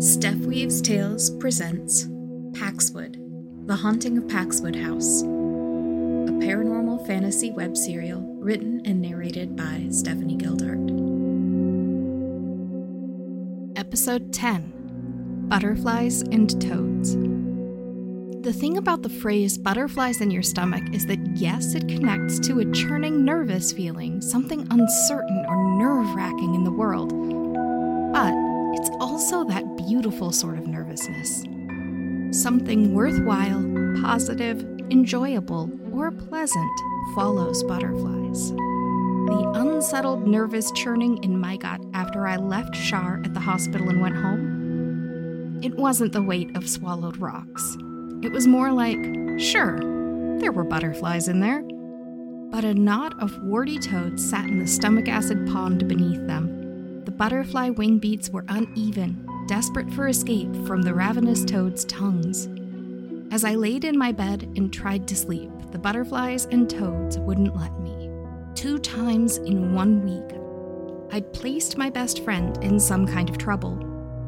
Steph Weaves Tales presents Paxwood, The Haunting of Paxwood House, a paranormal fantasy web serial written and narrated by Stephanie Gildart. Episode 10 Butterflies and Toads. The thing about the phrase butterflies in your stomach is that yes, it connects to a churning nervous feeling, something uncertain or nerve wracking in the world. But it's also that beautiful sort of nervousness. Something worthwhile, positive, enjoyable, or pleasant follows butterflies. The unsettled nervous churning in my gut after I left Char at the hospital and went home. It wasn't the weight of swallowed rocks. It was more like, sure, there were butterflies in there, but a knot of warty toads sat in the stomach acid pond beneath them the butterfly wing beats were uneven, desperate for escape from the ravenous toads' tongues. As I laid in my bed and tried to sleep, the butterflies and toads wouldn't let me. Two times in one week, I'd placed my best friend in some kind of trouble.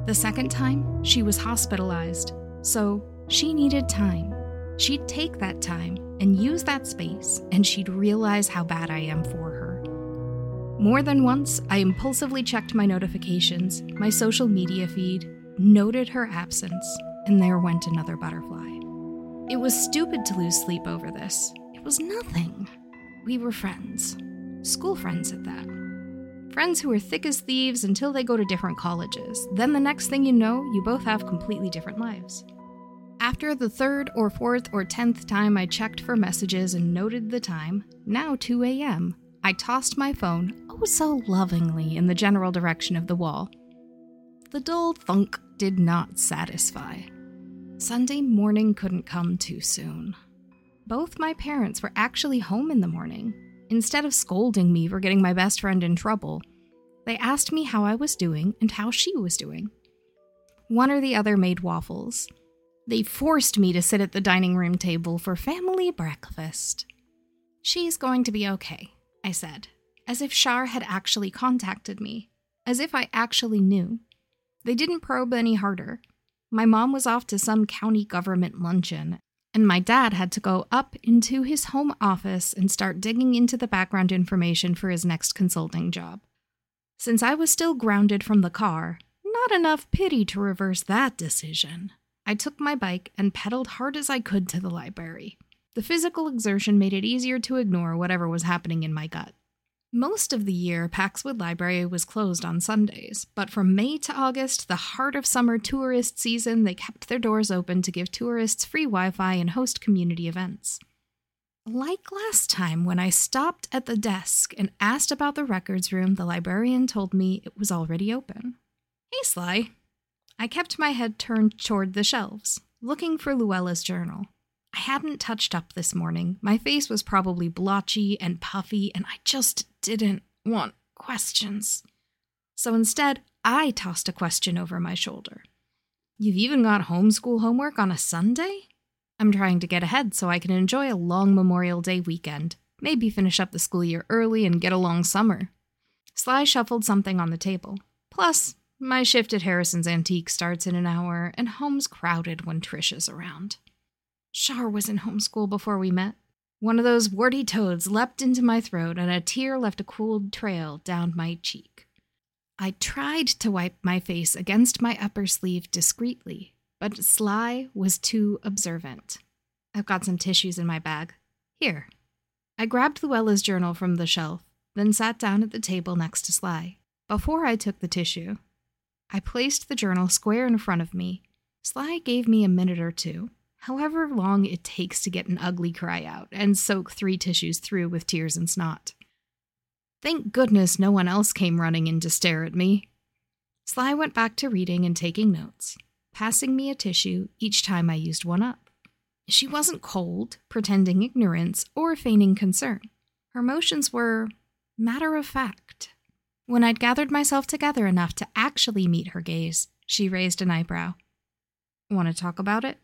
The second time, she was hospitalized, so she needed time. She'd take that time and use that space, and she'd realize how bad I am for her. More than once, I impulsively checked my notifications, my social media feed, noted her absence, and there went another butterfly. It was stupid to lose sleep over this. It was nothing. We were friends. School friends at that. Friends who are thick as thieves until they go to different colleges. Then the next thing you know, you both have completely different lives. After the third or fourth or tenth time I checked for messages and noted the time, now 2 a.m., I tossed my phone, oh so lovingly, in the general direction of the wall. The dull thunk did not satisfy. Sunday morning couldn't come too soon. Both my parents were actually home in the morning. Instead of scolding me for getting my best friend in trouble, they asked me how I was doing and how she was doing. One or the other made waffles. They forced me to sit at the dining room table for family breakfast. She's going to be okay, I said, as if Char had actually contacted me, as if I actually knew. They didn't probe any harder. My mom was off to some county government luncheon, and my dad had to go up into his home office and start digging into the background information for his next consulting job. Since I was still grounded from the car, not enough pity to reverse that decision. I took my bike and pedaled hard as I could to the library. The physical exertion made it easier to ignore whatever was happening in my gut. Most of the year, Paxwood Library was closed on Sundays, but from May to August, the heart of summer tourist season, they kept their doors open to give tourists free Wi Fi and host community events. Like last time, when I stopped at the desk and asked about the records room, the librarian told me it was already open. Hey, Sly. I kept my head turned toward the shelves, looking for Luella's journal. I hadn't touched up this morning. My face was probably blotchy and puffy, and I just didn't want questions. So instead, I tossed a question over my shoulder. You've even got homeschool homework on a Sunday? I'm trying to get ahead so I can enjoy a long Memorial Day weekend, maybe finish up the school year early and get a long summer. Sly shuffled something on the table. Plus, my shift at Harrison's Antique starts in an hour, and home's crowded when Trish is around. Char was in homeschool before we met. One of those warty toads leapt into my throat, and a tear left a cool trail down my cheek. I tried to wipe my face against my upper sleeve discreetly, but Sly was too observant. I've got some tissues in my bag. Here. I grabbed Luella's journal from the shelf, then sat down at the table next to Sly. Before I took the tissue, I placed the journal square in front of me. Sly gave me a minute or two, however long it takes to get an ugly cry out and soak three tissues through with tears and snot. Thank goodness no one else came running in to stare at me. Sly went back to reading and taking notes, passing me a tissue each time I used one up. She wasn't cold, pretending ignorance, or feigning concern. Her motions were matter of fact. When I'd gathered myself together enough to actually meet her gaze, she raised an eyebrow. Want to talk about it?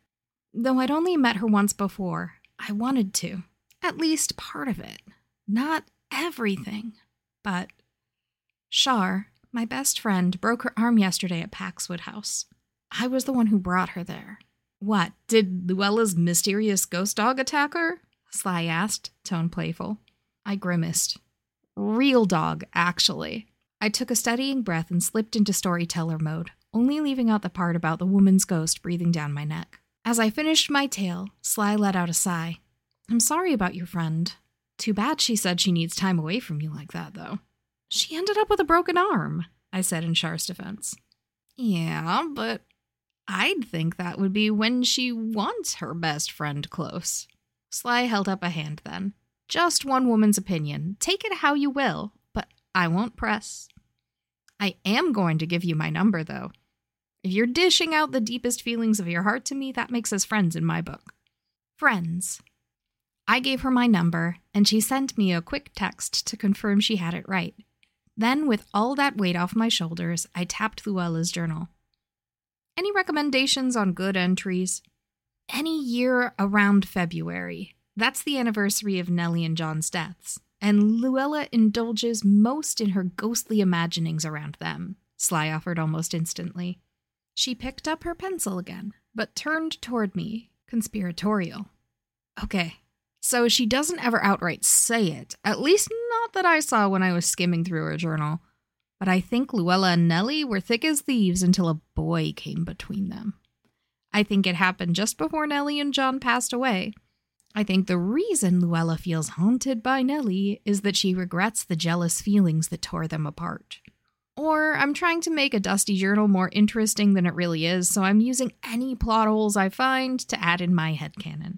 Though I'd only met her once before, I wanted to. At least part of it. Not everything. But Char, my best friend, broke her arm yesterday at Paxwood House. I was the one who brought her there. What, did Luella's mysterious ghost dog attack her? Sly asked, tone playful. I grimaced. Real dog, actually. I took a steadying breath and slipped into storyteller mode, only leaving out the part about the woman's ghost breathing down my neck. As I finished my tale, Sly let out a sigh. I'm sorry about your friend. Too bad she said she needs time away from you like that, though. She ended up with a broken arm, I said in Char's defense. Yeah, but I'd think that would be when she wants her best friend close. Sly held up a hand then. Just one woman's opinion. Take it how you will, but I won't press. I am going to give you my number, though. If you're dishing out the deepest feelings of your heart to me, that makes us friends in my book. Friends. I gave her my number, and she sent me a quick text to confirm she had it right. Then, with all that weight off my shoulders, I tapped Luella's journal. Any recommendations on good entries? Any year around February. That's the anniversary of Nellie and John's deaths, and Luella indulges most in her ghostly imaginings around them, Sly offered almost instantly. She picked up her pencil again, but turned toward me, conspiratorial. Okay, so she doesn't ever outright say it, at least not that I saw when I was skimming through her journal. But I think Luella and Nellie were thick as thieves until a boy came between them. I think it happened just before Nellie and John passed away. I think the reason Luella feels haunted by Nellie is that she regrets the jealous feelings that tore them apart. Or I'm trying to make a dusty journal more interesting than it really is, so I'm using any plot holes I find to add in my headcanon.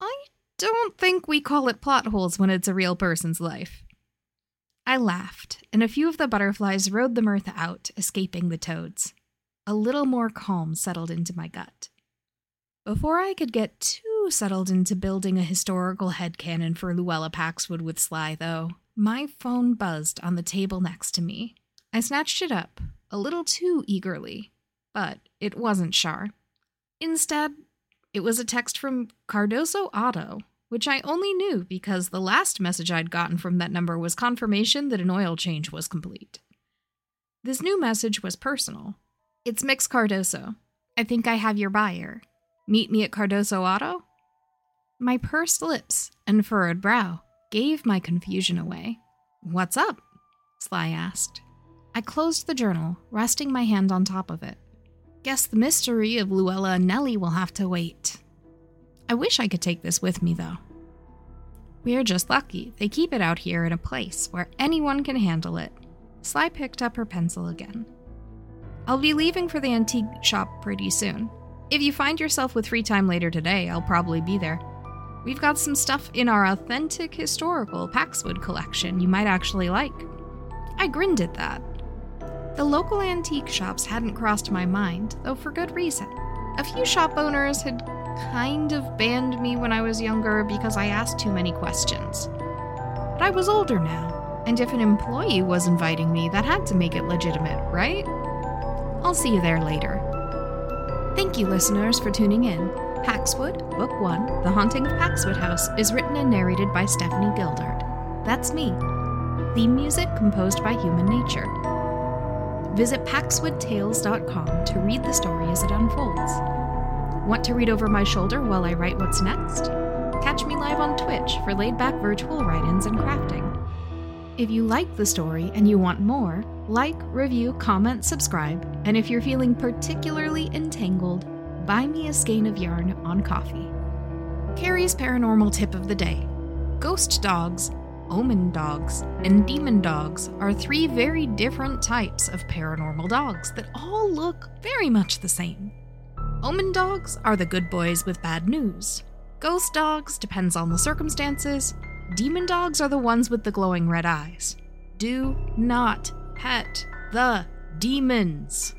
I don't think we call it plot holes when it's a real person's life. I laughed, and a few of the butterflies rode the mirth out, escaping the toads. A little more calm settled into my gut. Before I could get too settled into building a historical headcanon for Luella Paxwood with Sly, though, my phone buzzed on the table next to me. I snatched it up, a little too eagerly, but it wasn't Char. Instead, it was a text from Cardoso Auto, which I only knew because the last message I'd gotten from that number was confirmation that an oil change was complete. This new message was personal. It's Mix Cardoso. I think I have your buyer. Meet me at Cardoso Auto? My pursed lips and furrowed brow gave my confusion away. What's up? Sly asked. I closed the journal, resting my hand on top of it. Guess the mystery of Luella and Nellie will have to wait. I wish I could take this with me, though. We're just lucky. They keep it out here in a place where anyone can handle it. Sly picked up her pencil again. I'll be leaving for the antique shop pretty soon. If you find yourself with free time later today, I'll probably be there. We've got some stuff in our authentic historical Paxwood collection you might actually like. I grinned at that. The local antique shops hadn't crossed my mind, though for good reason. A few shop owners had kind of banned me when I was younger because I asked too many questions. But I was older now, and if an employee was inviting me, that had to make it legitimate, right? I'll see you there later. Thank you, listeners, for tuning in. Paxwood, Book 1, The Haunting of Paxwood House, is written and narrated by Stephanie Gildard. That's me. Theme music composed by Human Nature. Visit paxwoodtales.com to read the story as it unfolds. Want to read over my shoulder while I write what's next? Catch me live on Twitch for laid back virtual write ins and crafting. If you like the story and you want more, like, review, comment, subscribe, and if you're feeling particularly entangled, buy me a skein of yarn on Ko-fi. Kerry's paranormal tip of the day Ghost dogs, omen dogs, and demon dogs are three very different types of paranormal dogs that all look very much the same. Omen dogs are the good boys with bad news. Ghost dogs depends on the circumstances. Demon dogs are the ones with the glowing red eyes. Do not pet the demons.